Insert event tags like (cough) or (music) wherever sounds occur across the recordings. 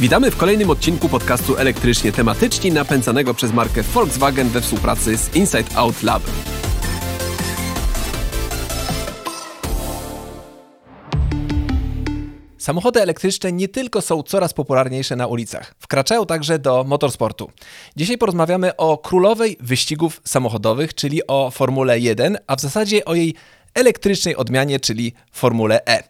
Witamy w kolejnym odcinku podcastu elektrycznie tematyczni napędzanego przez markę Volkswagen we współpracy z Inside Out Lab. Samochody elektryczne nie tylko są coraz popularniejsze na ulicach, wkraczają także do motorsportu. Dzisiaj porozmawiamy o królowej wyścigów samochodowych, czyli o Formule 1, a w zasadzie o jej elektrycznej odmianie, czyli Formule E.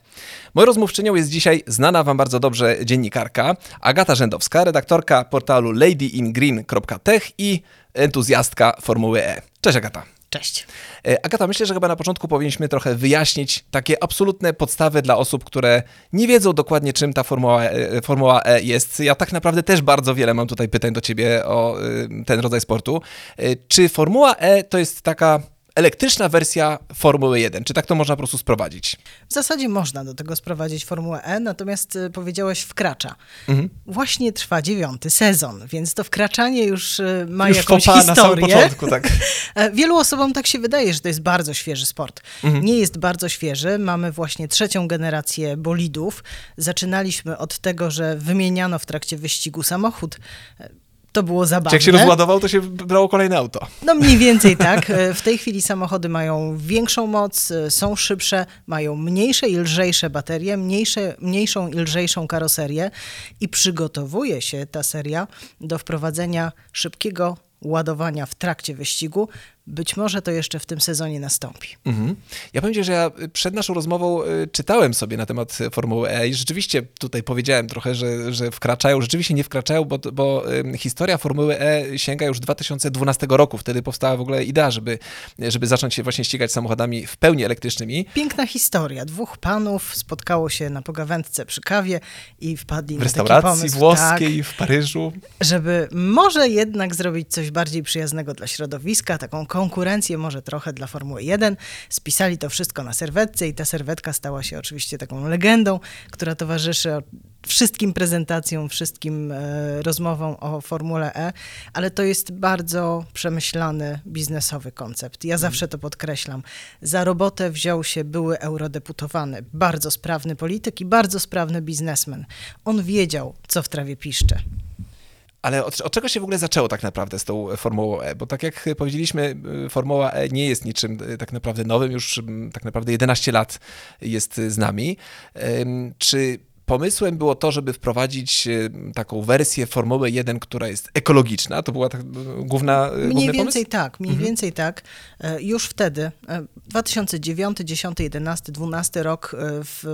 Moją rozmówczynią jest dzisiaj znana Wam bardzo dobrze dziennikarka Agata Rzędowska, redaktorka portalu ladyingreen.tech i entuzjastka Formuły E. Cześć Agata. Cześć. E, Agata, myślę, że chyba na początku powinniśmy trochę wyjaśnić takie absolutne podstawy dla osób, które nie wiedzą dokładnie, czym ta Formuła E, Formuła e jest. Ja tak naprawdę też bardzo wiele mam tutaj pytań do Ciebie o y, ten rodzaj sportu. E, czy Formuła E to jest taka elektryczna wersja Formuły 1. Czy tak to można po prostu sprowadzić? W zasadzie można do tego sprowadzić Formułę E, natomiast y, powiedziałeś wkracza. Mhm. Właśnie trwa dziewiąty sezon, więc to wkraczanie już y, ma już jakąś historię. na samym początku, tak. (laughs) E, wielu osobom tak się wydaje, że to jest bardzo świeży sport. Mhm. Nie jest bardzo świeży. Mamy właśnie trzecią generację bolidów. Zaczynaliśmy od tego, że wymieniano w trakcie wyścigu samochód to było zabawne. Czy jak się rozładował, to się brało kolejne auto. No mniej więcej (laughs) tak. W tej chwili samochody mają większą moc, są szybsze, mają mniejsze i lżejsze baterie, mniejsze, mniejszą i lżejszą karoserię i przygotowuje się ta seria do wprowadzenia szybkiego ładowania w trakcie wyścigu, być może to jeszcze w tym sezonie nastąpi. Mhm. Ja powiem Ci, że ja przed naszą rozmową y, czytałem sobie na temat Formuły E i rzeczywiście tutaj powiedziałem trochę, że, że wkraczają, rzeczywiście nie wkraczają, bo, bo historia Formuły E sięga już 2012 roku. Wtedy powstała w ogóle idea, żeby, żeby zacząć się właśnie ścigać samochodami w pełni elektrycznymi. Piękna historia. Dwóch panów spotkało się na pogawędce przy kawie i wpadli w na restauracji pomysł, włoskiej tak, w Paryżu. Żeby może jednak zrobić coś bardziej przyjaznego dla środowiska, taką konkurencję może trochę dla Formuły 1. Spisali to wszystko na serwetce i ta serwetka stała się oczywiście taką legendą, która towarzyszy wszystkim prezentacjom, wszystkim e, rozmowom o Formule E, ale to jest bardzo przemyślany biznesowy koncept. Ja zawsze to podkreślam. Za robotę wziął się były eurodeputowany, bardzo sprawny polityk i bardzo sprawny biznesmen. On wiedział, co w trawie piszcze. Ale od, od, czego się w ogóle zaczęło tak naprawdę z tą Formułą E? Bo tak jak powiedzieliśmy, y, Formuła E nie jest niczym y, tak naprawdę nowym, już tak naprawdę 11 lat jest z nami. Czy pomysłem było to, żeby wprowadzić taką wersję Formuły 1, która jest ekologiczna. To była ta główna Mniej więcej pomysł? tak, mniej mhm. więcej tak. E, już wtedy, 2009, 10, 11, 12 rok e, w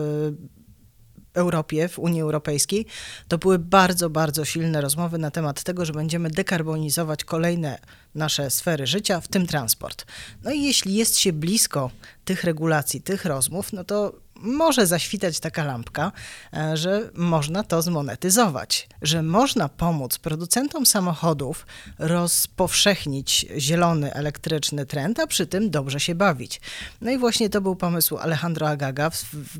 Europie, w Unii Europejskiej, to były bardzo, bardzo silne rozmowy na temat tego, że będziemy dekarbonizować kolejne nasze sfery życia, w tym transport. No i jeśli jest się blisko tych regulacji, tych rozmów, no to może zaświtać taka lampka, e, że można to zmonetyzować, że można pomóc producentom samochodów rozpowszechnić zielony, elektryczny trend, a przy tym dobrze się bawić. No i właśnie to był pomysł Alejandro Agaga,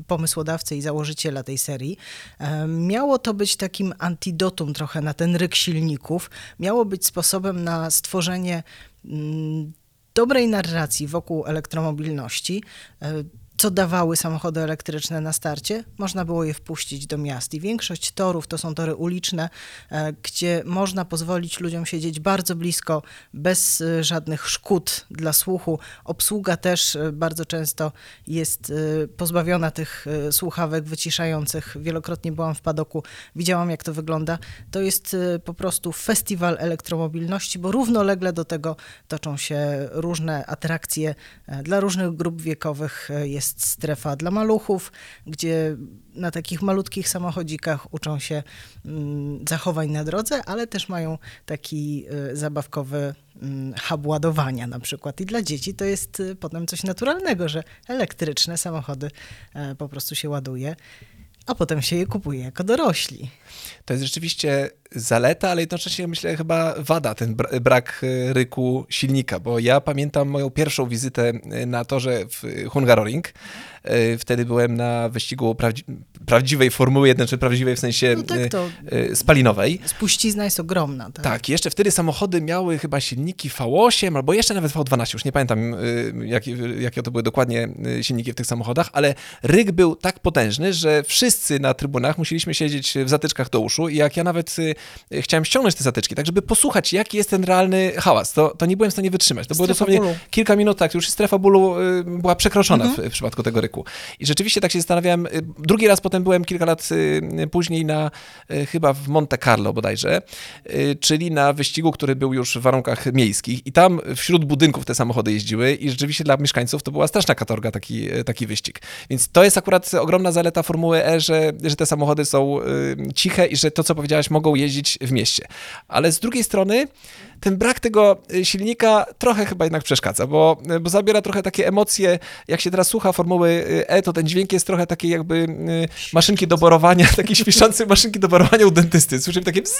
pomysłodawcy i założyciela tej serii. E, miało to być takim antidotum trochę na ten ryk silników, miało być sposobem na stworzenie mm, dobrej narracji wokół elektromobilności e, co dawały samochody elektryczne na starcie, można było je wpuścić do miast. I większość torów to są tory uliczne, e, gdzie można pozwolić ludziom siedzieć bardzo blisko, bez e, żadnych szkód dla słuchu. Obsługa też e, bardzo często jest pozbawiona tych słuchawek wyciszających. Wielokrotnie byłam w padoku, widziałam jak to wygląda. To jest po prostu festiwal elektromobilności, bo równolegle do tego toczą się różne atrakcje dla różnych grup wiekowych. Jest jest strefa dla maluchów, gdzie na takich malutkich samochodzikach uczą się mm, zachowań na drodze, ale też mają taki y, zabawkowy mm, hub ładowania na przykład. I dla dzieci to jest y, potem coś naturalnego, że elektryczne samochody e, po prostu się ładuje a potem się je kupuje jako dorośli. To jest rzeczywiście zaleta, ale jednocześnie myślę chyba wada, ten brak e, ryku silnika, bo ja pamiętam moją pierwszą wizytę e, na torze w Hungaroring. E, wtedy byłem na wyścigu prawdzi prawdziwej Formuły 1, czy prawdziwej w sensie no tak to spalinowej. Spuścizna jest ogromna. Tak? tak, jeszcze wtedy samochody miały chyba silniki V8 albo jeszcze nawet V12, już nie pamiętam jakie, jakie to były dokładnie silniki w tych samochodach, ale ryk był tak potężny, że wszyscy wszyscy na trybunach musieliśmy siedzieć w zatyczkach do uszu i jak ja nawet y, chciałem ściągnąć te zatyczki, tak żeby posłuchać, jaki jest ten realny hałas, to, to nie byłem w stanie wytrzymać. To było dosłownie bólu. kilka minut, tak, już strefa bólu y, była przekroczona w, w przypadku tego ryku. I rzeczywiście tak się zastanawiałem, y, drugi raz potem byłem kilka lat później na, chyba w Monte Carlo bodajże, czyli na wyścigu, który był już w warunkach miejskich i tam wśród budynków te samochody jeździły i rzeczywiście dla mieszkańców to była straszna katorga taki, taki wyścig. Więc to jest akurat ogromna zaleta Formuły E, że, że te samochody są y, ciche i że to, co powiedziałaś, mogą jeździć w mieście. Ale z drugiej strony ten brak tego y, silnika trochę chyba jednak przeszkadza, bo, bo zabiera trochę takie emocje. Jak się teraz słucha Formuły y, E, to ten dźwięk jest trochę takiej jakby y, maszynki do borowania, (laughs) takiej świszczącej maszynki do borowania u dentysty. Słyszymy takie bzz,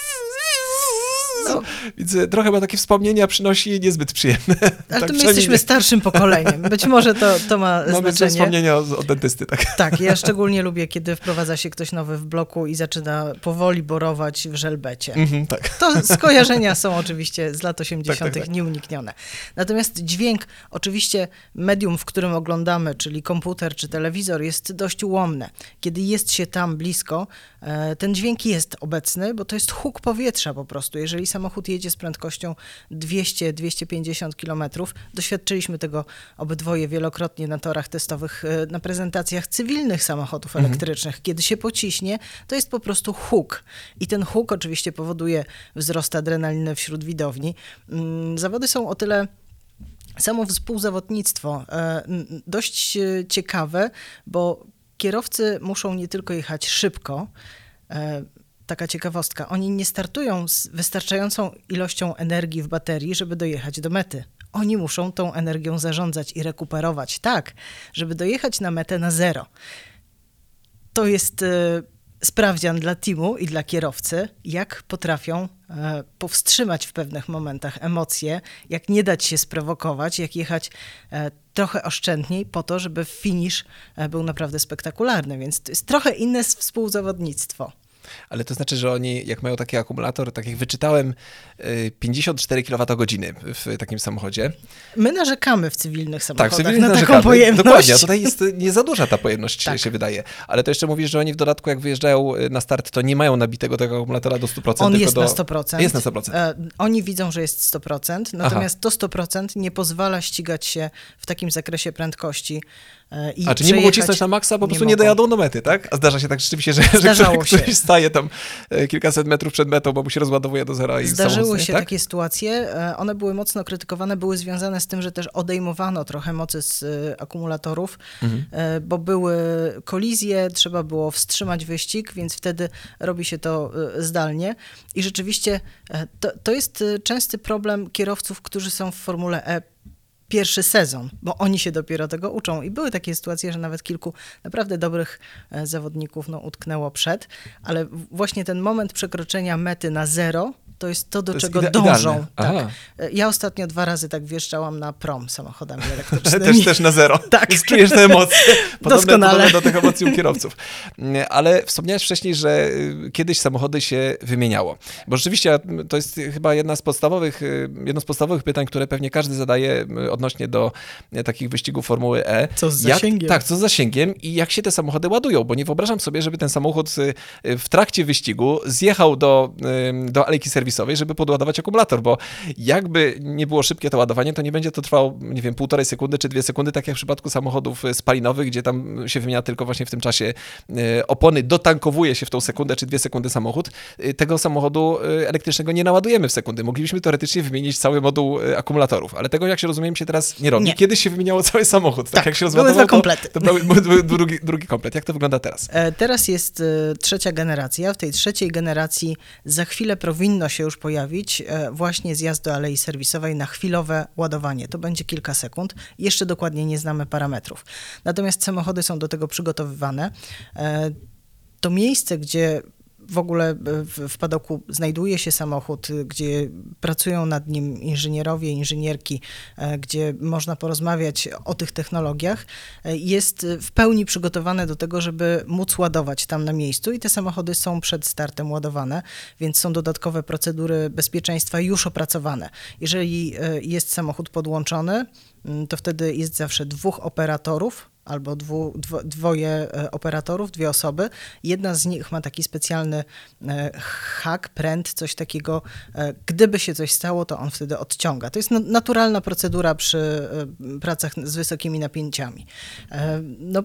No. Więc y, trochę ma takie wspomnienia przynosi niezbyt przyjemne. Ale (laughs) Tak, to my jesteśmy starszym pokoleniem. Być może to, to ma Mamy znaczenie. wspomnienia od, od dentysty, tak. Tak, ja szczególnie lubię, kiedy wprowadza się ktoś nowy w bloku i zaczyna powoli borować w żelbecie. Mhm, tak. To skojarzenia są oczywiście z lat 80. Tak, tak, tak. nieuniknione. Natomiast dźwięk, oczywiście medium, w którym oglądamy, czyli komputer czy telewizor, jest dość ułomne. Kiedy jest się tam blisko, e, ten dźwięk jest obecny, bo to jest huk powietrza po prostu. Jeżeli samochód jedzie z prędkością 200-250 km, doświadczyliśmy tego obydwoje wielokrotnie na torach testowych, e, na prezentacjach cywilnych samochodów elektrycznych. Kiedy się pociśnie, to jest po prostu huk. I ten huk oczywiście powoduje wzrost adrenaliny wśród widowni. Mm, Zawody są o tyle samo współzawodnictwo e, dość e, ciekawe, bo kierowcy muszą nie tylko jechać szybko, taka ciekawostka, oni nie startują z wystarczającą ilością energii w baterii, żeby dojechać do mety. Oni muszą tą energią zarządzać i rekuperować tak, żeby dojechać na metę na zero to jest e, sprawdzian dla teamu i dla kierowcy, jak potrafią e, powstrzymać w pewnych momentach emocje, jak nie dać się sprowokować, jak jechać e, trochę oszczędniej po to, żeby finish e, był naprawdę spektakularny. Więc to jest trochę inne współzawodnictwo. Ale to znaczy, że oni, jak mają taki akumulator, tak jak wyczytałem, y, 54 kWh w takim samochodzie. My narzekamy w cywilnych Tak, samochodach sobie na narzekamy. taką pojemność. Dokładnie, a tutaj jest y, nie za duża ta pojemność, Tak. się wydaje. Ale to jeszcze mówisz, że oni w dodatku, jak wyjeżdżają y, na start, to nie mają nabitego tego akumulatora do 100%. On jest do... na 100%. Jest na 100%. E, Oni widzą, że jest 100%, natomiast to 100% nie pozwala ścigać się w takim zakresie prędkości. E, I A czy nie mogą cisnąć na maksa, po prostu nie, mogą. dojadą do mety, tak? A zdarza się tak rzeczywiście, że, że ktoś, się. staje tam e, kilkaset metrów przed metą, bo mu się rozładowuje do zera i Zdarzyły się tak? takie sytuacje. e, One były mocno krytykowane, były związane z tym, że też odejmowano trochę mocy z akumulatorów, Mhm. bo były kolizje, trzeba było wstrzymać wyścig, więc wtedy robi się to zdalnie. I rzeczywiście to, to jest częsty problem kierowców, którzy są w Formule E pierwszy sezon, bo oni się dopiero tego uczą. I były takie sytuacje, że nawet kilku naprawdę dobrych e, zawodników no, utknęło przed, ale właśnie ten moment przekroczenia mety na zero to jest to, do To czego dążą. Tak. E, Ja ostatnio dwa razy tak wjeżdżałam na prom samochodami (laughs) elektrycznymi. też, też na zero. (laughs) Tak. Więc czujesz te emocje. (laughs) Podobne, Doskonale. podobne do tych emocji u kierowców. Mm, Ale wspomniałeś wcześniej, że y, kiedyś samochody się wymieniało. Bo rzeczywiście to jest chyba jedna z podstawowych, y, jedno z podstawowych pytań, które pewnie każdy zadaje odnośnie do y, takich wyścigów Formuły E. Co z Jak- zasięgiem? tak, co z zasięgiem i jak się te samochody ładują, bo nie wyobrażam sobie, żeby ten samochód w trakcie wyścigu zjechał do, do alejki serwisowej, żeby podładować akumulator, bo jakby nie było szybkie to ładowanie, to nie będzie to trwało, nie wiem, półtorej sekundy czy dwie sekundy, tak jak w przypadku samochodów y, spalinowych, gdzie tam się wymienia tylko właśnie w tym czasie y, opony, dotankowuje się w tą sekundę czy dwie sekundy samochód. Y, Tego samochodu elektrycznego nie naładujemy w sekundy. Moglibyśmy teoretycznie wymienić cały moduł akumulatorów, ale tego, jak się rozumiem, się teraz nie robi. Nie. Kiedyś się wymieniało cały samochód. Tak, Tak, jak się były rozładował, dwa komplety. To, to był, był, drugi, drugi komplet. Jak to wygląda teraz? E, Teraz jest e, trzecia generacja. W tej trzeciej generacji za chwilę powinno się już pojawić e, właśnie zjazd do alei serwisowej na chwilowe ładowanie. To będzie kilka sekund. Jeszcze dokładnie nie znamy parametrów. Natomiast samochody są do tego przygotowywane. E, To miejsce, gdzie w ogóle e, w, padoku znajduje się samochód, y, gdzie pracują nad nim inżynierowie, inżynierki, e, gdzie można porozmawiać o tych technologiach, e, jest w pełni przygotowane do tego, żeby móc ładować tam na miejscu i te samochody są przed startem ładowane, więc są dodatkowe procedury bezpieczeństwa już opracowane. Jeżeli e, jest samochód podłączony, mm, to wtedy jest zawsze dwóch operatorów albo dwu, dwo, dwoje e, operatorów, dwie osoby. Jedna z nich ma taki specjalny e, hak, pręt, coś takiego. E, gdyby się coś stało, to on wtedy odciąga. To jest na, naturalna procedura przy pracach z wysokimi napięciami. No,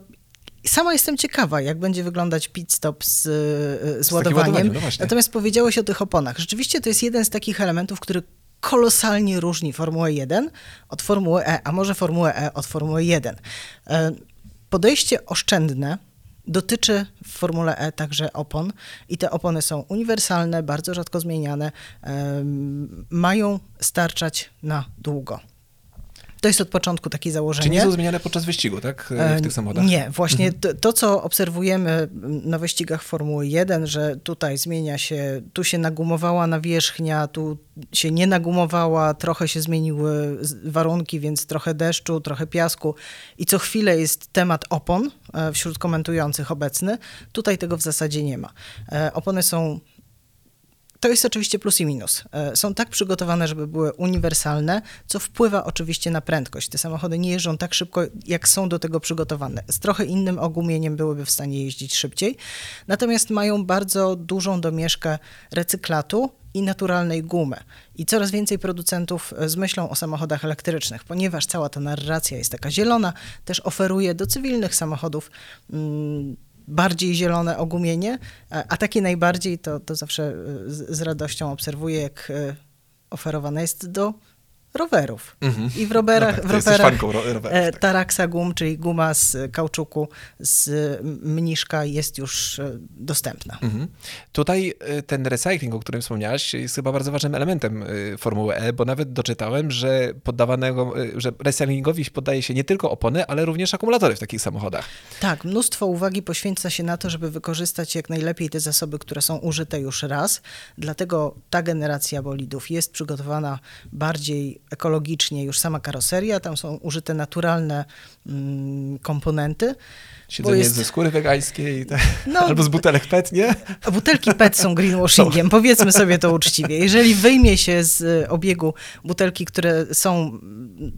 Sama jestem ciekawa, jak będzie wyglądać pit stop z, e, z ładowaniem. ładowaniem, no. Natomiast powiedziałeś o tych oponach. Rzeczywiście to jest jeden z takich elementów, który kolosalnie różni Formułę 1 od Formuły E, a może Formułę E od Formuły 1. E, Podejście oszczędne dotyczy w Formule E także opon i te opony są uniwersalne, bardzo rzadko zmieniane, em, mają starczać na długo. To jest od początku takie założenie. Czy nie są zmieniane podczas wyścigu, tak? W tych samochodach? E, Mhm. Nie, właśnie to, to, co obserwujemy na wyścigach Formuły 1, że tutaj zmienia się, tu się nagumowała nawierzchnia, tu się nie nagumowała, trochę się zmieniły warunki, więc trochę deszczu, trochę piasku i co chwilę jest temat opon e, wśród komentujących obecny. Tutaj tego w zasadzie nie ma. E, Opony są to jest oczywiście plus i minus. E, Są tak przygotowane, żeby były uniwersalne, co wpływa oczywiście na prędkość. Te samochody nie jeżdżą tak szybko, jak są do tego przygotowane. Z trochę innym ogumieniem byłyby w stanie jeździć szybciej. Natomiast mają bardzo dużą domieszkę recyklatu i naturalnej gumy. I coraz więcej producentów e, z myślą o samochodach elektrycznych, ponieważ cała ta narracja jest taka zielona, też oferuje do cywilnych samochodów mm, bardziej zielone ogumienie, a takie najbardziej to, to zawsze y, z, z radością obserwuję, jak y, oferowane jest do rowerów. Mhm. I w rowerach, No tak, w rowerach rowerów, e, tak. Taraxa Gum, czyli guma z kauczuku z mniszka jest już e, dostępna. Mhm. Tutaj y, ten recycling, o którym wspomniałaś, jest chyba bardzo ważnym elementem Formuły E, bo nawet doczytałem, że poddawanego, że recyklingowi poddaje się nie tylko opony, ale również akumulatory w takich samochodach. Tak, mnóstwo uwagi poświęca się na to, żeby wykorzystać jak najlepiej te zasoby, które są użyte już raz. Dlatego ta generacja bolidów jest przygotowana bardziej ekologicznie, już sama karoseria. Tam są użyte naturalne mm, komponenty. Siedzenie jest- ze skóry wegańskiej, tak? No, albo z butelek PET, nie? Butelki PET są greenwashingiem, powiedzmy sobie to uczciwie. Jeżeli wyjmie się z y, obiegu butelki, które są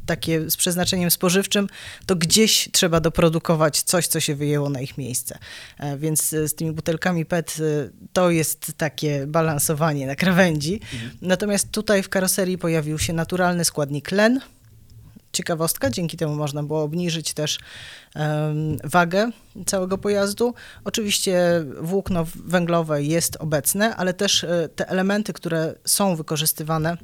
takie z przeznaczeniem spożywczym, to gdzieś trzeba doprodukować coś, co się wyjęło na ich miejsce. E, Więc y, z tymi butelkami PET y, to jest takie balansowanie na krawędzi. Natomiast tutaj w karoserii pojawił się naturalny składnik len, ciekawostka, dzięki temu można było obniżyć też em, wagę całego pojazdu. Oczywiście włókno węglowe jest obecne, ale też e, te elementy, które są wykorzystywane,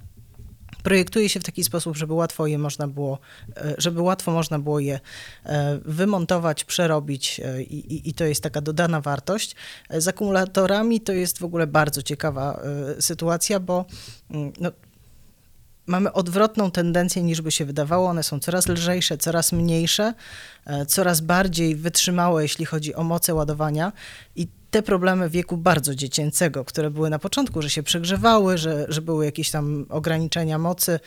projektuje się w taki sposób, żeby łatwo je można było, e, żeby łatwo można było je e, wymontować, przerobić i, i- i to jest taka dodana wartość. Z akumulatorami to jest w ogóle bardzo ciekawa sytuacja, bo mm, no, mamy odwrotną tendencję niż by się wydawało. One są coraz lżejsze, coraz mniejsze, e, coraz bardziej wytrzymałe, jeśli chodzi o moce ładowania. I te problemy wieku bardzo dziecięcego, które były na początku, że się przegrzewały, że, że były jakieś tam ograniczenia mocy,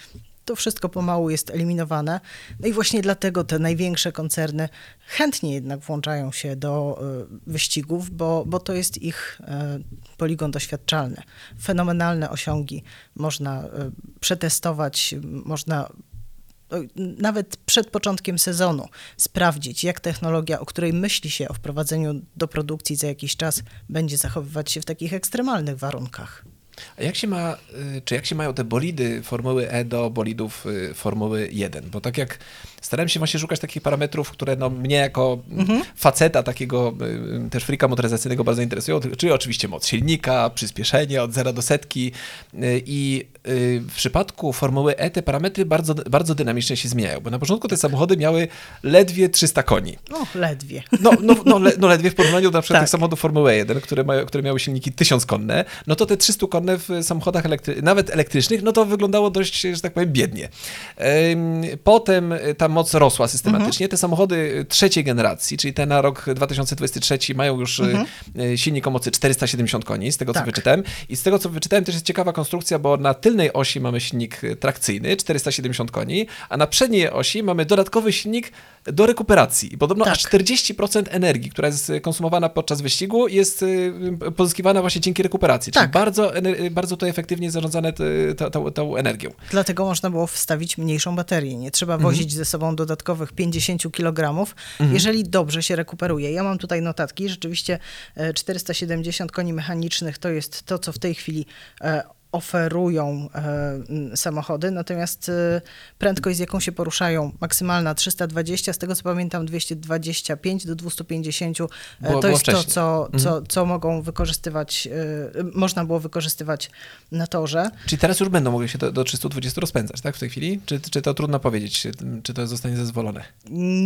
to wszystko pomału jest eliminowane. No i właśnie dlatego te największe koncerny chętnie jednak włączają się do y, wyścigów, bo, bo to jest ich y, poligon doświadczalny. Fenomenalne osiągi można y, przetestować, można y, nawet przed początkiem sezonu sprawdzić, jak technologia, o której myśli się o wprowadzeniu do produkcji za jakiś czas, będzie zachowywać się w takich ekstremalnych warunkach. A jak się ma, y, czy jak się mają te bolidy Formuły E do bolidów y, Formuły 1? Bo tak jak starałem się właśnie szukać takich parametrów, które no, mnie jako Mhm. faceta, takiego y, też frika motoryzacyjnego bardzo interesują, czyli oczywiście moc silnika, przyspieszenie od zera do setki y, i y, w przypadku Formuły E te parametry bardzo, bardzo dynamicznie się zmieniają, bo na początku te samochody miały ledwie 300 koni. No, ledwie. No, no, no, le, no ledwie w porównaniu do na przykład Tak. tych samochodów Formuły 1, które, mają, które miały silniki 1000 konne, no to te 300 konne w samochodach elektry- nawet elektrycznych, no to wyglądało dość, że tak powiem, biednie. Potem ta moc rosła systematycznie. Mhm. Te samochody trzeciej generacji, czyli te na rok 2023 mają już y, y, silnik o mocy 470 koni, z tego co Mhm. Tak. wyczytałem. I z tego co wyczytałem też jest ciekawa konstrukcja, bo na tylnej osi mamy silnik y, trakcyjny, 470 koni, a na przedniej osi mamy dodatkowy silnik do rekuperacji. I podobno Tak. aż 40% energii, która jest konsumowana podczas wyścigu, jest y, pozyskiwana właśnie dzięki rekuperacji. Czyli Tak. bardzo, bardzo to efektywnie zarządzane tą- tą- tą energią. Dlatego można było wstawić mniejszą baterię. Nie trzeba Mhm. wozić ze sobą dodatkowych 50 kg, jeżeli dobrze się rekuperuje. Ja mam tutaj notatki. Rzeczywiście e, 470 koni mechanicznych to jest to, co w tej chwili e, oferują e, samochody, natomiast e, prędkość, z jaką się poruszają, maksymalna 320, z tego co pamiętam 225 do 250, e, Było- to jest to, wcześniej. co, co, co mogą wykorzystywać, można było wykorzystywać na torze. Czyli teraz już będą mogli się do, do 320 rozpędzać, tak, w tej chwili? Czy, czy to trudno powiedzieć, czy to zostanie zezwolone?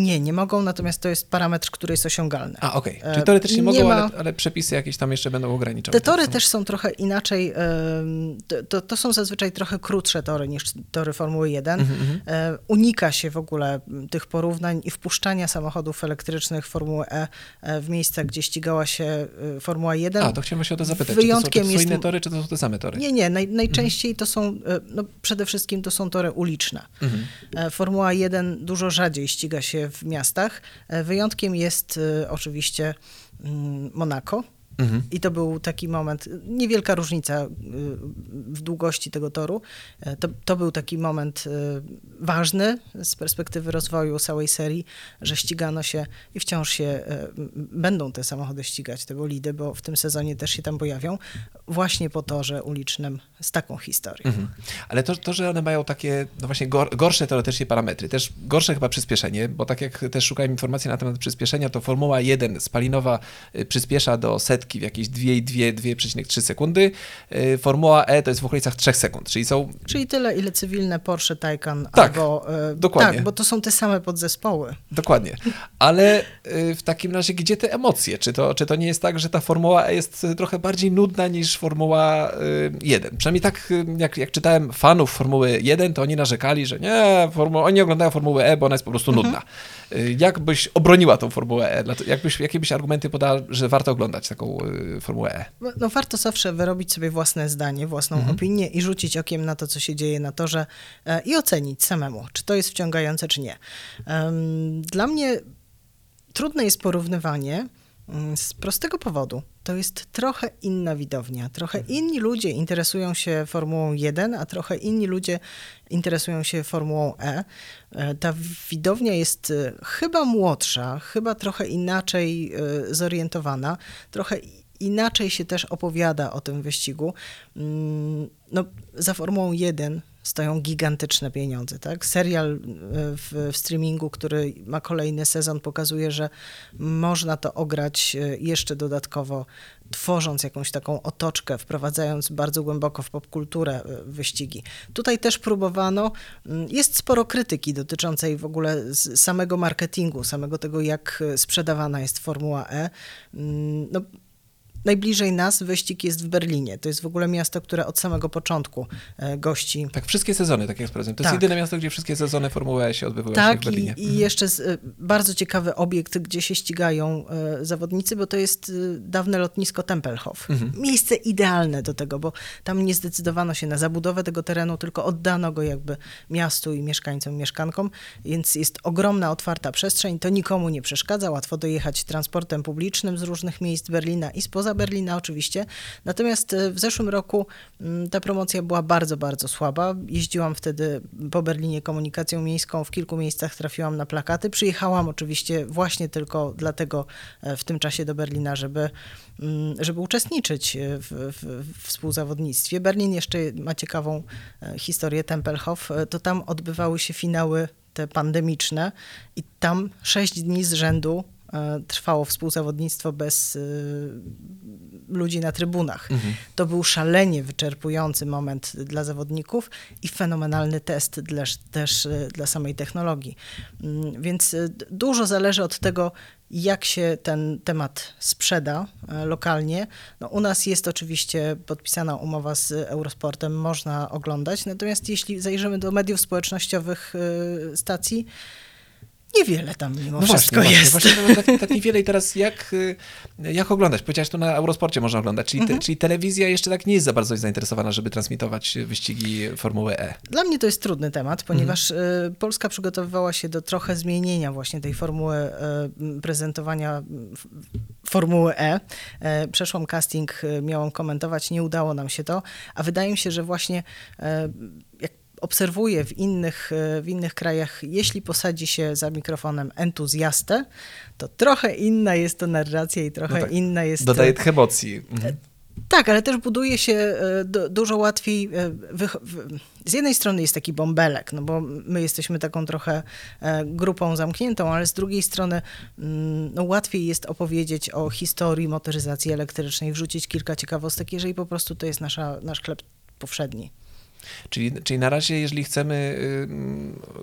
Nie, nie mogą, natomiast to jest parametr, który jest osiągalny. A, okej. E, Czyli teoretycznie nie mogą, ma- ale, ale przepisy jakieś tam jeszcze będą ograniczone. Te tory też są trochę inaczej, to- to, są zazwyczaj trochę krótsze tory niż tory Formuły 1. Mhm, E, Unika się w ogóle tych porównań i wpuszczania samochodów elektrycznych Formuły E e, w miejsca, gdzie ścigała się e, Formuła 1. A, to chciałem się o to zapytać. Wyjątkiem czy to są, czy to są jest- inne tory, czy to są te same tory? Nie, nie, naj, najczęściej to są, e, no przede wszystkim to są tory uliczne. Mhm. E, Formuła 1 dużo rzadziej ściga się w miastach. E, Wyjątkiem jest e, oczywiście mm, Monako. Mhm. I to był taki moment, niewielka różnica y, w długości tego toru. E, To, to był taki moment y, ważny z perspektywy rozwoju całej serii, że ścigano się i wciąż się e, będą te samochody ścigać, te bolidy, bo w tym sezonie też się tam pojawią, właśnie po torze ulicznym z taką historią. Mhm. Ale to, to, że one mają takie, no właśnie, gor, gorsze teoretycznie parametry, też gorsze chyba przyspieszenie, bo tak jak też szukałem informacji na temat przyspieszenia, to Formuła 1 spalinowa y, przyspiesza do setki w jakieś 2,2-2,3 sekundy, y, Formuła E to jest w okolicach 3 sekund, czyli są Czyli tyle, ile cywilne Porsche Taycan Tak, albo... e, dokładnie. Tak, bo to są te same podzespoły. Dokładnie. Ale y, w takim razie, gdzie te emocje? Czy to, czy to nie jest tak, że ta Formuła E jest y, trochę bardziej nudna niż Formuła y, 1? Przynajmniej tak, y, jak, jak czytałem fanów Formuły 1, to oni narzekali, że nie, formu- oni oglądają Formułę E, bo ona jest po prostu nudna. Y, Jak byś obroniła tą Formułę E? Jakbyś, jakie byś argumenty podała, że warto oglądać taką y, Formułę E? No, No warto zawsze wyrobić sobie własne zdanie, własną Mhm. opinię i rzucić okiem na to, co się dzieje na torze e, i ocenić samemu, czy to jest wciągające, czy nie. Dla mnie trudne jest porównywanie mm, z prostego powodu. To jest trochę inna widownia. Trochę Mhm. inni ludzie interesują się Formułą 1, a trochę inni ludzie interesują się Formułą E. E, Ta widownia jest e, chyba młodsza, chyba trochę inaczej e, zorientowana, trochę inaczej się też opowiada o tym wyścigu. Mm, No, za Formułą 1 stoją gigantyczne pieniądze. Tak? Serial e, w, w streamingu, który ma kolejny sezon, pokazuje, że można to ograć e, jeszcze dodatkowo, tworząc jakąś taką otoczkę, wprowadzając bardzo głęboko w popkulturę e, wyścigi. Tutaj też próbowano, mm, jest sporo krytyki dotyczącej w ogóle samego marketingu, samego tego, jak sprzedawana jest Formuła E. Mm, No, Najbliżej nas wyścig jest w Berlinie. To jest w ogóle miasto, które od samego początku e, gości Tak, wszystkie sezony, tak jak sprawdzam. To jest Tak. jedyne miasto, gdzie wszystkie sezony Formuły E się odbywają Tak, w Berlinie. i, i jeszcze z, y, bardzo ciekawy obiekt, gdzie się ścigają y, zawodnicy, bo to jest dawne lotnisko Tempelhof. Mhm. Miejsce idealne do tego, bo tam nie zdecydowano się na zabudowę tego terenu, tylko oddano go jakby miastu i mieszkańcom, mieszkankom, więc jest ogromna, otwarta przestrzeń, to nikomu nie przeszkadza, łatwo dojechać transportem publicznym z różnych miejsc Berlina i spoza Berlina oczywiście. Natomiast y, w zeszłym roku mm, ta promocja była bardzo, bardzo słaba. Jeździłam wtedy po Berlinie komunikacją miejską, w kilku miejscach trafiłam na plakaty. Przyjechałam oczywiście właśnie tylko dlatego e, w tym czasie do Berlina, żeby, mm, żeby uczestniczyć e, w, w, w współzawodnictwie. Berlin jeszcze ma ciekawą e, historię Tempelhof. E, To tam odbywały się finały te pandemiczne i tam sześć dni z rzędu e, trwało współzawodnictwo bez y, ludzi na trybunach. Mhm. To był szalenie wyczerpujący moment dla zawodników i fenomenalny test dla, też y, dla samej technologii. Mm, Więc dużo zależy od tego, jak się ten temat sprzeda e, lokalnie. No, u nas jest oczywiście podpisana umowa z Eurosportem, można oglądać, natomiast jeśli zajrzymy do mediów społecznościowych stacji, Niewiele tam mimo No wszystko właśnie, jest. Właśnie, właśnie tak, tak niewiele i teraz jak, (laughs) y, jak oglądać? Powiedziałaś, to na Eurosporcie można oglądać, czyli, Mhm. te, czyli telewizja jeszcze tak nie jest za bardzo zainteresowana, żeby transmitować wyścigi Formuły E. Dla mnie to jest trudny temat, ponieważ Mhm. Polska przygotowywała się do trochę zmienienia właśnie tej formuły m, prezentowania Formuły E. E, Przeszłam casting, miałam komentować, nie udało nam się to, a wydaje mi się, że właśnie obserwuję w innych, e, w innych krajach, jeśli posadzi się za mikrofonem entuzjastę, to trochę inna jest to narracja i trochę No tak. inna jest... Dodaje tych emocji. Mhm. Tak, ale też buduje się e, du- dużo łatwiej. e, Z jednej strony jest taki bąbelek, no bo my jesteśmy taką trochę e, grupą zamkniętą, ale z drugiej strony mm, no, łatwiej jest opowiedzieć o historii motoryzacji elektrycznej, wrzucić kilka ciekawostek, jeżeli po prostu to jest nasza, nasz chleb powszedni. Czyli, czyli na razie, jeżeli chcemy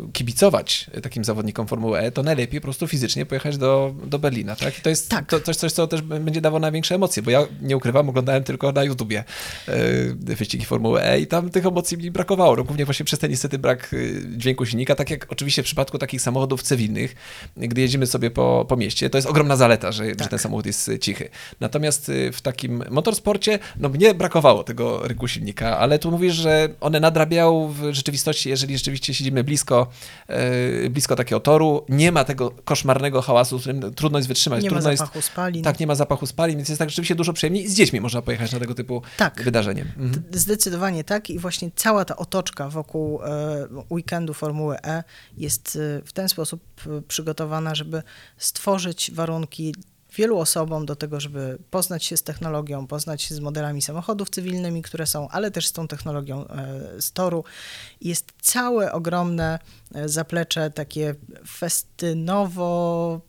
y, kibicować takim zawodnikom Formuły E, to najlepiej po prostu fizycznie pojechać do, do Berlina, tak? I to jest Tak. to, coś, coś, co też będzie dawało największe emocje, bo ja nie ukrywam, oglądałem tylko na YouTubie y, wyścigi Formuły E i tam tych emocji mi brakowało. No, głównie właśnie przez ten niestety brak y, dźwięku silnika, tak jak oczywiście w przypadku takich samochodów cywilnych, gdy jedziemy sobie po, po mieście, to jest ogromna zaleta, że, że Tak. ten samochód jest cichy. Natomiast w takim motorsporcie, no mnie brakowało tego ryku silnika, ale tu mówisz, że one nadrabiają w rzeczywistości, jeżeli rzeczywiście siedzimy blisko, e, blisko takiego toru, nie ma tego koszmarnego hałasu, z którym trudno jest wytrzymać. Nie ma trudno zapachu spalin. Jest, tak, nie ma zapachu spalin, więc jest tak rzeczywiście dużo przyjemniej. I z dziećmi można pojechać na tego typu Tak. wydarzeniem. Mhm. Zdecydowanie tak i właśnie cała ta otoczka wokół e, weekendu Formuły E jest e, w ten sposób przygotowana, żeby stworzyć warunki wielu osobom do tego, żeby poznać się z technologią, poznać się z modelami samochodów cywilnymi, które są, ale też z tą technologią e, z toru. Jest całe ogromne e, zaplecze takie festynowo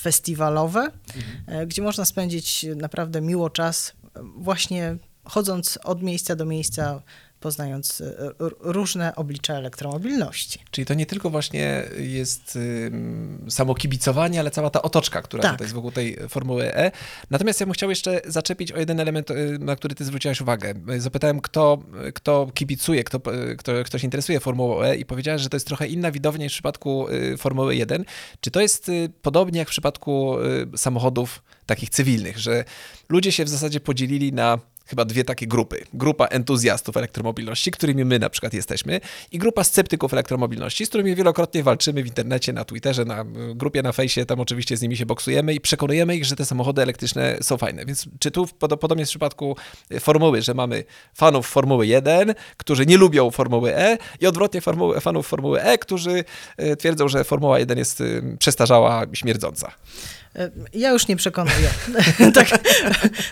festiwalowe, e, gdzie można spędzić naprawdę miło czas, właśnie chodząc od miejsca do miejsca, poznając r- różne oblicza elektromobilności. Czyli to nie tylko właśnie jest ym, samo kibicowanie, ale cała ta otoczka, która Tak. tutaj jest wokół tej Formuły E. Natomiast ja bym chciał jeszcze zaczepić o jeden element, y, na który ty zwróciłaś uwagę. Zapytałem, kto, kto kibicuje, kto, kto, kto się interesuje Formułą E i powiedziałeś, że to jest trochę inna widownia niż w przypadku y, Formuły 1. Czy to jest y, podobnie jak w przypadku y, samochodów takich cywilnych, że ludzie się w zasadzie podzielili na chyba dwie takie grupy. Grupa entuzjastów elektromobilności, którymi my na przykład jesteśmy, i grupa sceptyków elektromobilności, z którymi wielokrotnie walczymy w internecie, na Twitterze, na y, grupie na fejsie, tam oczywiście z nimi się boksujemy i przekonujemy ich, że te samochody elektryczne są fajne. Więc czy tu pod, podobnie jest w przypadku y, formuły, że mamy fanów Formuły 1, którzy nie lubią Formuły E i odwrotnie formuły, fanów Formuły E, którzy y, twierdzą, że Formuła 1 jest przestarzała śmierdząca. E, Ja już nie przekonuję. (laughs) tak,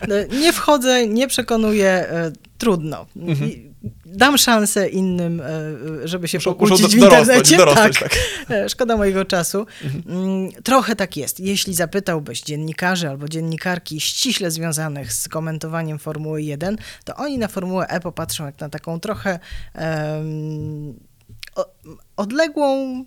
no, nie wchodzę, nie przekonuję, e, trudno. I Dam szansę innym, e, żeby się Muszą- pokłócić muszą w do- dorosnąć, internecie. dorosnąć, tak. E, Szkoda mojego czasu. Mm, Trochę tak jest. Jeśli zapytałbyś dziennikarzy albo dziennikarki ściśle związanych z komentowaniem Formuły 1, to oni na Formułę E popatrzą jak na taką trochę o- odległą,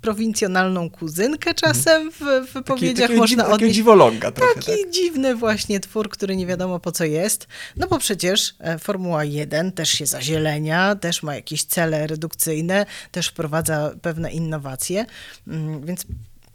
prowincjonalną kuzynkę czasem w wypowiedziach takiego można dziw- odnieść. dziwoląga trochę, Taki tak? dziwny właśnie twór, który nie wiadomo po co jest. No bo przecież e, Formuła 1 też się zazielenia, też ma jakieś cele redukcyjne, też wprowadza pewne innowacje, mm, więc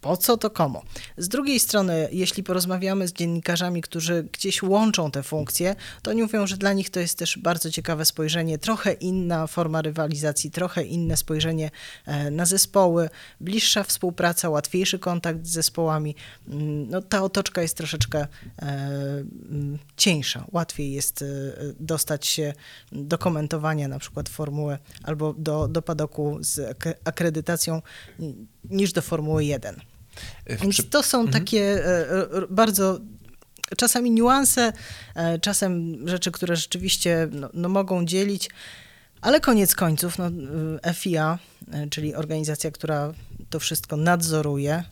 po co to komu? Z drugiej strony, jeśli porozmawiamy z dziennikarzami, którzy gdzieś łączą te funkcje, to oni mówią, że dla nich to jest też bardzo ciekawe spojrzenie, trochę inna forma rywalizacji, trochę inne spojrzenie e, na zespoły, bliższa współpraca, łatwiejszy kontakt z zespołami. Mm, No, ta otoczka jest troszeczkę e, mm, cieńsza. Łatwiej jest e, dostać się do komentowania na przykład formuły albo do, do padoku z ak- akredytacją niż do Formuły 1. W Więc to są takie e, e, bardzo czasami niuanse, e, czasem rzeczy, które rzeczywiście no, no mogą dzielić, ale koniec końców no, e, FIA, e, czyli organizacja, która to wszystko nadzoruje, e,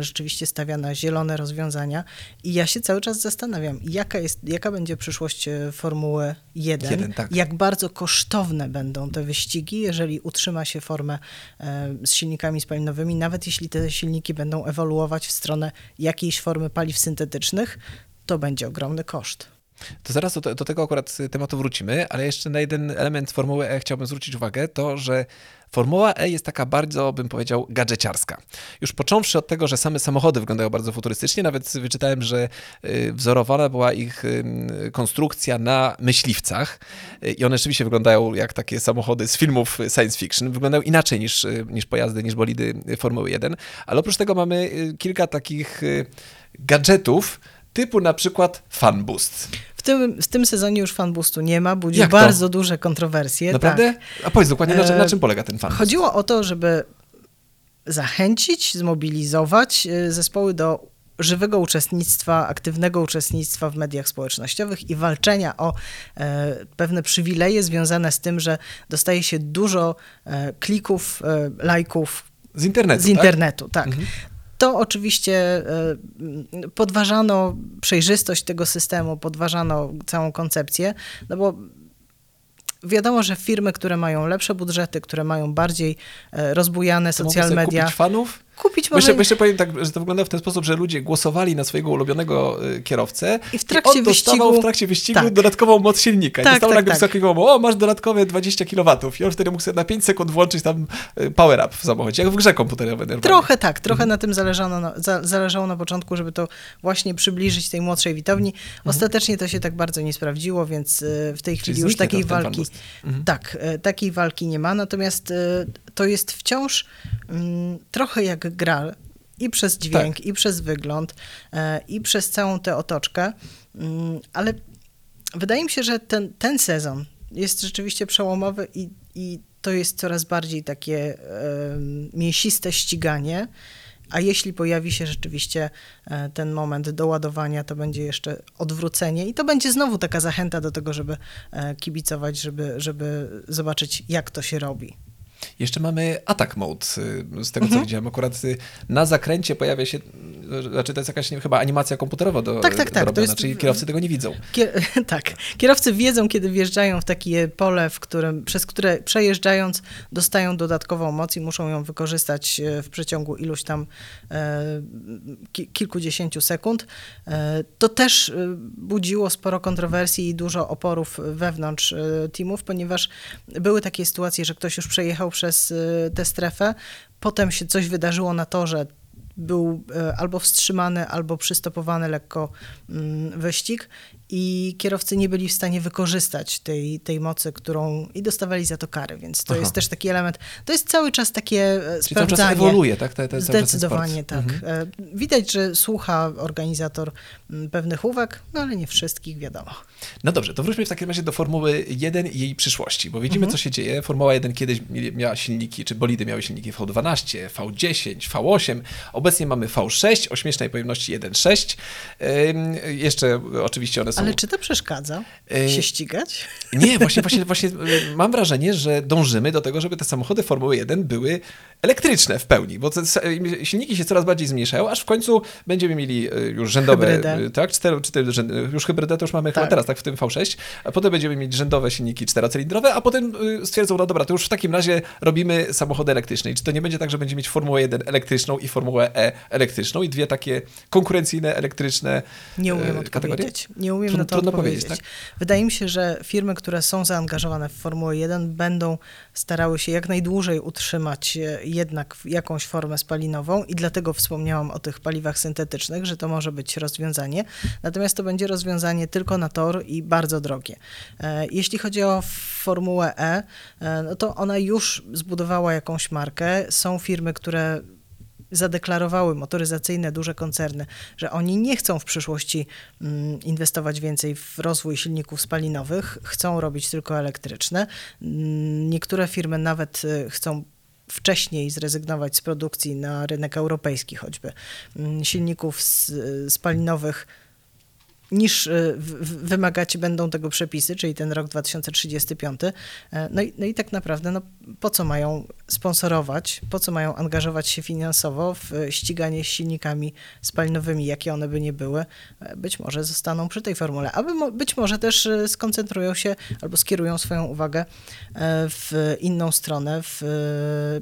rzeczywiście stawia na zielone rozwiązania i ja się cały czas zastanawiam, jaka, jest, jaka będzie przyszłość e, Formuły 1, Jeden, tak. jak bardzo kosztowne będą te wyścigi, jeżeli utrzyma się formę e, z silnikami spalinowymi, nawet jeśli te silniki będą ewoluować w stronę jakiejś formy paliw syntetycznych, to będzie ogromny koszt. To zaraz do, do, tego akurat tematu wrócimy, ale jeszcze na jeden element Formuły E chciałbym zwrócić uwagę, to że Formuła E jest taka bardzo, bym powiedział, gadżeciarska. Już począwszy od tego, że same samochody wyglądają bardzo futurystycznie, nawet wyczytałem, że y, wzorowana była ich konstrukcja na myśliwcach y, i one rzeczywiście wyglądają jak takie samochody z filmów science fiction. Wyglądają inaczej niż, y, niż pojazdy, niż bolidy Formuły 1, ale oprócz tego mamy kilka takich gadżetów, typu na przykład Fan Boost. W tym, w tym sezonie już fanboostu nie ma, budził bardzo duże kontrowersje. Naprawdę? Tak. A powiedz dokładnie, na, czym, na czym polega ten fanboost? Chodziło o to, żeby zachęcić, zmobilizować e, zespoły do żywego uczestnictwa, aktywnego uczestnictwa w mediach społecznościowych i walczenia o e, pewne przywileje związane z tym, że dostaje się dużo e, klików, e, lajków. Z internetu. Z internetu, tak. tak. Mhm. To oczywiście e, podważano przejrzystość tego systemu, podważano całą koncepcję, no bo wiadomo, że firmy, które mają lepsze budżety, które mają bardziej e, rozbujane to social media. Kupić fanów? Kupić może... Jeszcze, jeszcze powiem tak, że to wygląda w ten sposób, że ludzie głosowali na swojego ulubionego y, kierowcę i w trakcie i on wyścigu... w trakcie wyścigu tak. dodatkową moc silnika. Tak, I dostał tak, nagle tak. wysokiego, o masz dodatkowe 20 kW i on wtedy mógł sobie na 5 sekund włączyć tam y, power up w samochodzie, jak w grze komputerowej. Normalnie. Trochę tak, trochę mhm. na tym zależało na, za, zależało na początku, żeby to właśnie przybliżyć tej młodszej widowni. Mhm. Ostatecznie to się tak bardzo nie sprawdziło, więc y, w tej chwili Czyli już takiej walki, mhm. tak, takiej walki nie ma, natomiast to jest wciąż mm, trochę jak gra, i przez dźwięk, tak. i przez wygląd, e, i przez całą tę otoczkę. Mm, ale wydaje mi się, że ten, ten sezon jest rzeczywiście przełomowy i, i to jest coraz bardziej takie mięsiste ściganie. A jeśli pojawi się rzeczywiście e, ten moment doładowania, to będzie jeszcze odwrócenie i to będzie znowu taka zachęta do tego, żeby e, kibicować, żeby, żeby zobaczyć, jak to się robi. Jeszcze mamy attack mode, y, z tego mhm. co widziałem. Akurat y, na zakręcie pojawia się, y, znaczy to jest jakaś chyba animacja komputerowa do, tak, tak, tak. Jest, czyli kierowcy tego nie widzą. Kier (laughs) tak. Kierowcy wiedzą, kiedy wjeżdżają w takie pole, w którym, przez które przejeżdżając dostają dodatkową moc i muszą ją wykorzystać w przeciągu iluś tam e, kilkudziesięciu sekund. E, to też budziło sporo kontrowersji i dużo oporów wewnątrz teamów, ponieważ były takie sytuacje, że ktoś już przejechał przez y, tę strefę. Potem się coś wydarzyło na torze, był y, albo wstrzymany, albo przystopowany lekko mm, wyścig i kierowcy nie byli w stanie wykorzystać tej, tej mocy, którą i dostawali za to kary, więc to Aha. jest też taki element, to jest cały czas takie e, Czyli sprawdzanie. cały czas ewoluuje, tak? Te, te, Zdecydowanie tak. Mhm. E, widać, że słucha organizator pewnych uwag, no ale nie wszystkich, wiadomo. No dobrze, to wróćmy w takim razie do Formuły 1 i jej przyszłości, bo widzimy, mhm. co się dzieje. Formuła 1 kiedyś miała silniki, czy bolidy miały silniki V12, V10, V8, obecnie mamy V6 o śmiesznej pojemności 1.6. Jeszcze oczywiście one są... Ale czy to przeszkadza y, się ścigać? Nie, właśnie, właśnie, właśnie y, mam wrażenie, że dążymy do tego, żeby te samochody Formuły 1 były elektryczne w pełni, bo te silniki się coraz bardziej zmniejszają, aż w końcu będziemy mieli y, już rzędowe, hybrydę. tak, cztery, cztery, już hybrydę to już mamy tak. teraz, tak, w tym V6, a potem będziemy mieć rzędowe silniki czterocylindrowe, a potem stwierdzą, no dobra, to już w takim razie robimy samochody elektryczne. I czy to nie będzie tak, że będziemy mieć Formułę 1 elektryczną i Formułę E elektryczną i dwie takie konkurencyjne, elektryczne Nie umiem odpowiedzieć. Nie umiem Trudno, na to odpowiedzieć. Tak? Wydaje mi się, że firmy, które są zaangażowane w Formułę 1 będą starały się jak najdłużej utrzymać e, jednak jakąś formę spalinową i dlatego wspomniałam o tych paliwach syntetycznych, że to może być rozwiązanie. Natomiast to będzie rozwiązanie tylko na tor i bardzo drogie. E, jeśli chodzi o Formułę E, e, no to ona już zbudowała jakąś markę. Są firmy, które zadeklarowały motoryzacyjne duże koncerny, że oni nie chcą w przyszłości mm, inwestować więcej w rozwój silników spalinowych, chcą robić tylko elektryczne. Mm, niektóre firmy nawet y, chcą wcześniej zrezygnować z produkcji na rynek europejski choćby. Mm, silników spalinowych niż e, wymagać będą tego przepisy, czyli ten rok 2035. E, no i, no i tak naprawdę, no, po co mają sponsorować, po co mają angażować się finansowo w ściganie silnikami spalinowymi, jakie one by nie były, e, być może zostaną przy tej formule, aby być może też skoncentrują się albo skierują swoją uwagę w inną stronę, w,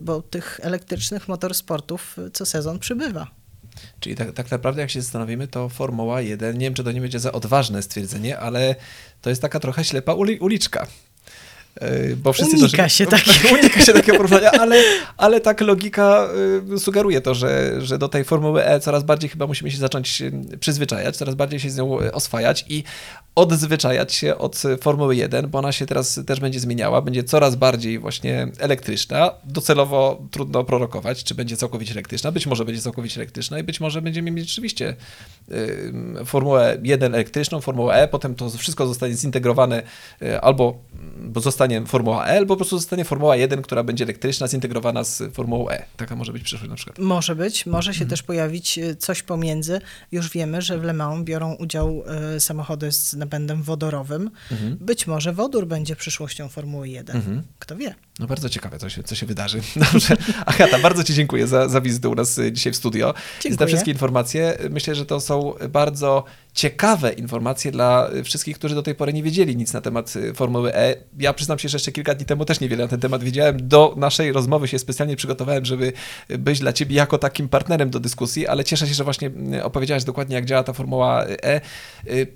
bo tych elektrycznych motorsportów co sezon przybywa. Czyli tak, tak naprawdę, jak się zastanowimy, to Formuła 1, nie wiem, czy to nie będzie za odważne stwierdzenie, ale to jest taka trochę ślepa uli, uliczka. Yy, bo wszyscy unika to, się takiego. (laughs) Unika się takiego porównania, ale, ale tak logika y, sugeruje to, że, że do tej Formuły E coraz bardziej chyba musimy się zacząć y, przyzwyczajać, coraz bardziej się z nią y, oswajać i odzwyczajać się od Formuły 1, bo ona się teraz też będzie zmieniała, będzie coraz bardziej właśnie elektryczna. Docelowo trudno prorokować, czy będzie całkowicie elektryczna. Być może będzie całkowicie elektryczna i być może będziemy mieć rzeczywiście Formułę 1 elektryczną, Formułę E, potem to wszystko zostanie zintegrowane albo bo zostanie Formuła E, albo po prostu zostanie Formuła 1, która będzie elektryczna, zintegrowana z Formułą E. Taka może być przyszłość na przykład. Może być, może się mhm. też pojawić e, coś pomiędzy. Już wiemy, że w Le Mans biorą udział y, samochody z napędem wodorowym. Mhm. Być może wodór będzie przyszłością Formuły 1. Mhm. Kto wie? No bardzo ciekawe, co się, co się wydarzy. (laughs) Dobrze. Agata, bardzo Ci dziękuję za, za wizytę u nas e, dzisiaj w studio. Dziękuję. Za wszystkie informacje. Myślę, że to są bardzo ciekawe informacje dla wszystkich, którzy do tej pory nie wiedzieli nic na temat Formuły E. Ja przyznam się, że jeszcze kilka dni temu też niewiele na ten temat wiedziałem. Do naszej rozmowy się specjalnie przygotowałem, żeby być dla Ciebie jako takim partnerem do dyskusji, ale cieszę się, że właśnie opowiedziałaś dokładnie, jak działa ta Formuła E.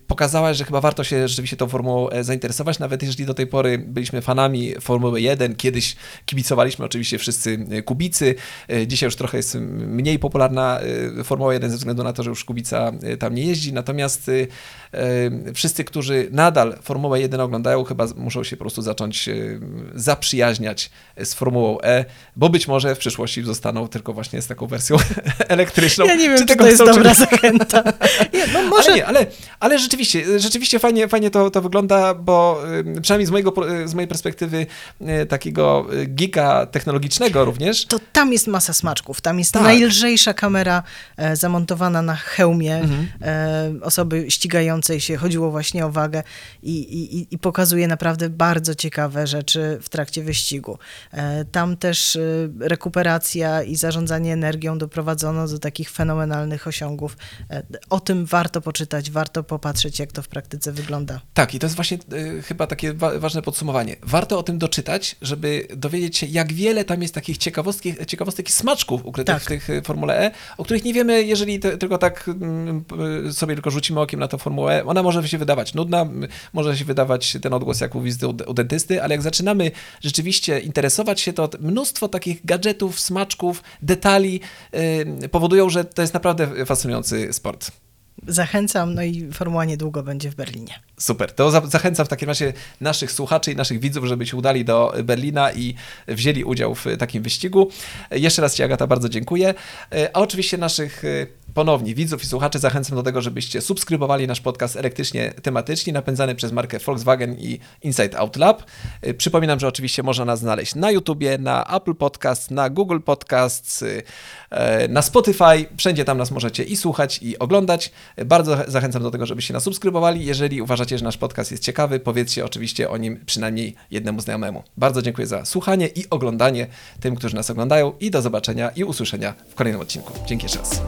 Pokazałaś, że chyba warto się rzeczywiście tą Formułą E zainteresować, nawet jeżeli do tej pory byliśmy fanami Formuły 1, kiedyś kibicowaliśmy oczywiście wszyscy Kubicy, dzisiaj już trochę jest mniej popularna Formuła 1 ze względu na to, że już Kubica tam nie jeździ, natomiast wszyscy, którzy nadal Formułę 1 oglądają, chyba muszą się po prostu zacząć zaprzyjaźniać z Formułą E, bo być może w przyszłości zostaną tylko właśnie z taką wersją (laughs) elektryczną. Ja nie wiem, czy, czy to jest dobra zachęta. (laughs) Nie, no może... Ale, nie, ale, ale rzeczywiście, rzeczywiście fajnie, fajnie to, to wygląda, bo przynajmniej z, mojego, z mojej perspektywy e, takiego e, gika technologicznego również. To tam jest masa smaczków. Tam jest tak. najlżejsza kamera e, zamontowana na hełmie mhm. osoby ścigającej się. Chodziło właśnie o wagę i, i, i pokazuje naprawdę bardzo ciekawe rzeczy w trakcie wyścigu. Tam też rekuperacja i zarządzanie energią doprowadzono do takich fenomenalnych osiągów. O tym warto poczytać, warto popatrzeć, jak to w praktyce wygląda. Tak, i to jest właśnie y, chyba takie wa ważne podsumowanie. Warto o tym doczytać, żeby dowiedzieć się, jak wiele tam jest takich ciekawostek, ciekawostek i smaczków ukrytych tak. w tych Formule E, o których nie wiemy, jeżeli te, tylko tak y, sobie tylko rzucimy okiem na tę Formułę. Ona może się wydawać nudna, może się wydawać ten odgłos jak u wizyty u dentysty, ale jak zaczynamy rzeczywiście interesować się, to mnóstwo takich gadżetów, smaczków, detali yy, powodują, że to jest naprawdę fascynujący sport. Zachęcam, no i formuła niedługo będzie w Berlinie. Super, to za zachęcam w takim razie naszych słuchaczy i naszych widzów, żeby się udali do Berlina i wzięli udział w takim wyścigu. Jeszcze raz Ci Agata bardzo dziękuję. A oczywiście naszych ponownie widzów i słuchaczy zachęcam do tego, żebyście subskrybowali nasz podcast elektrycznie tematycznie napędzany przez markę Volkswagen i Inside Out Lab. Y, przypominam, że oczywiście można nas znaleźć na YouTubie, na Apple Podcast, na Google Podcasts, y, y, na Spotify. Wszędzie tam nas możecie i słuchać, i oglądać. Bardzo zachęcam do tego, żebyście nas subskrybowali. Jeżeli uważacie, że nasz podcast jest ciekawy, powiedzcie oczywiście o nim przynajmniej jednemu znajomemu. Bardzo dziękuję za słuchanie i oglądanie tym, którzy nas oglądają i do zobaczenia i usłyszenia w kolejnym odcinku. Dzięki jeszcze raz.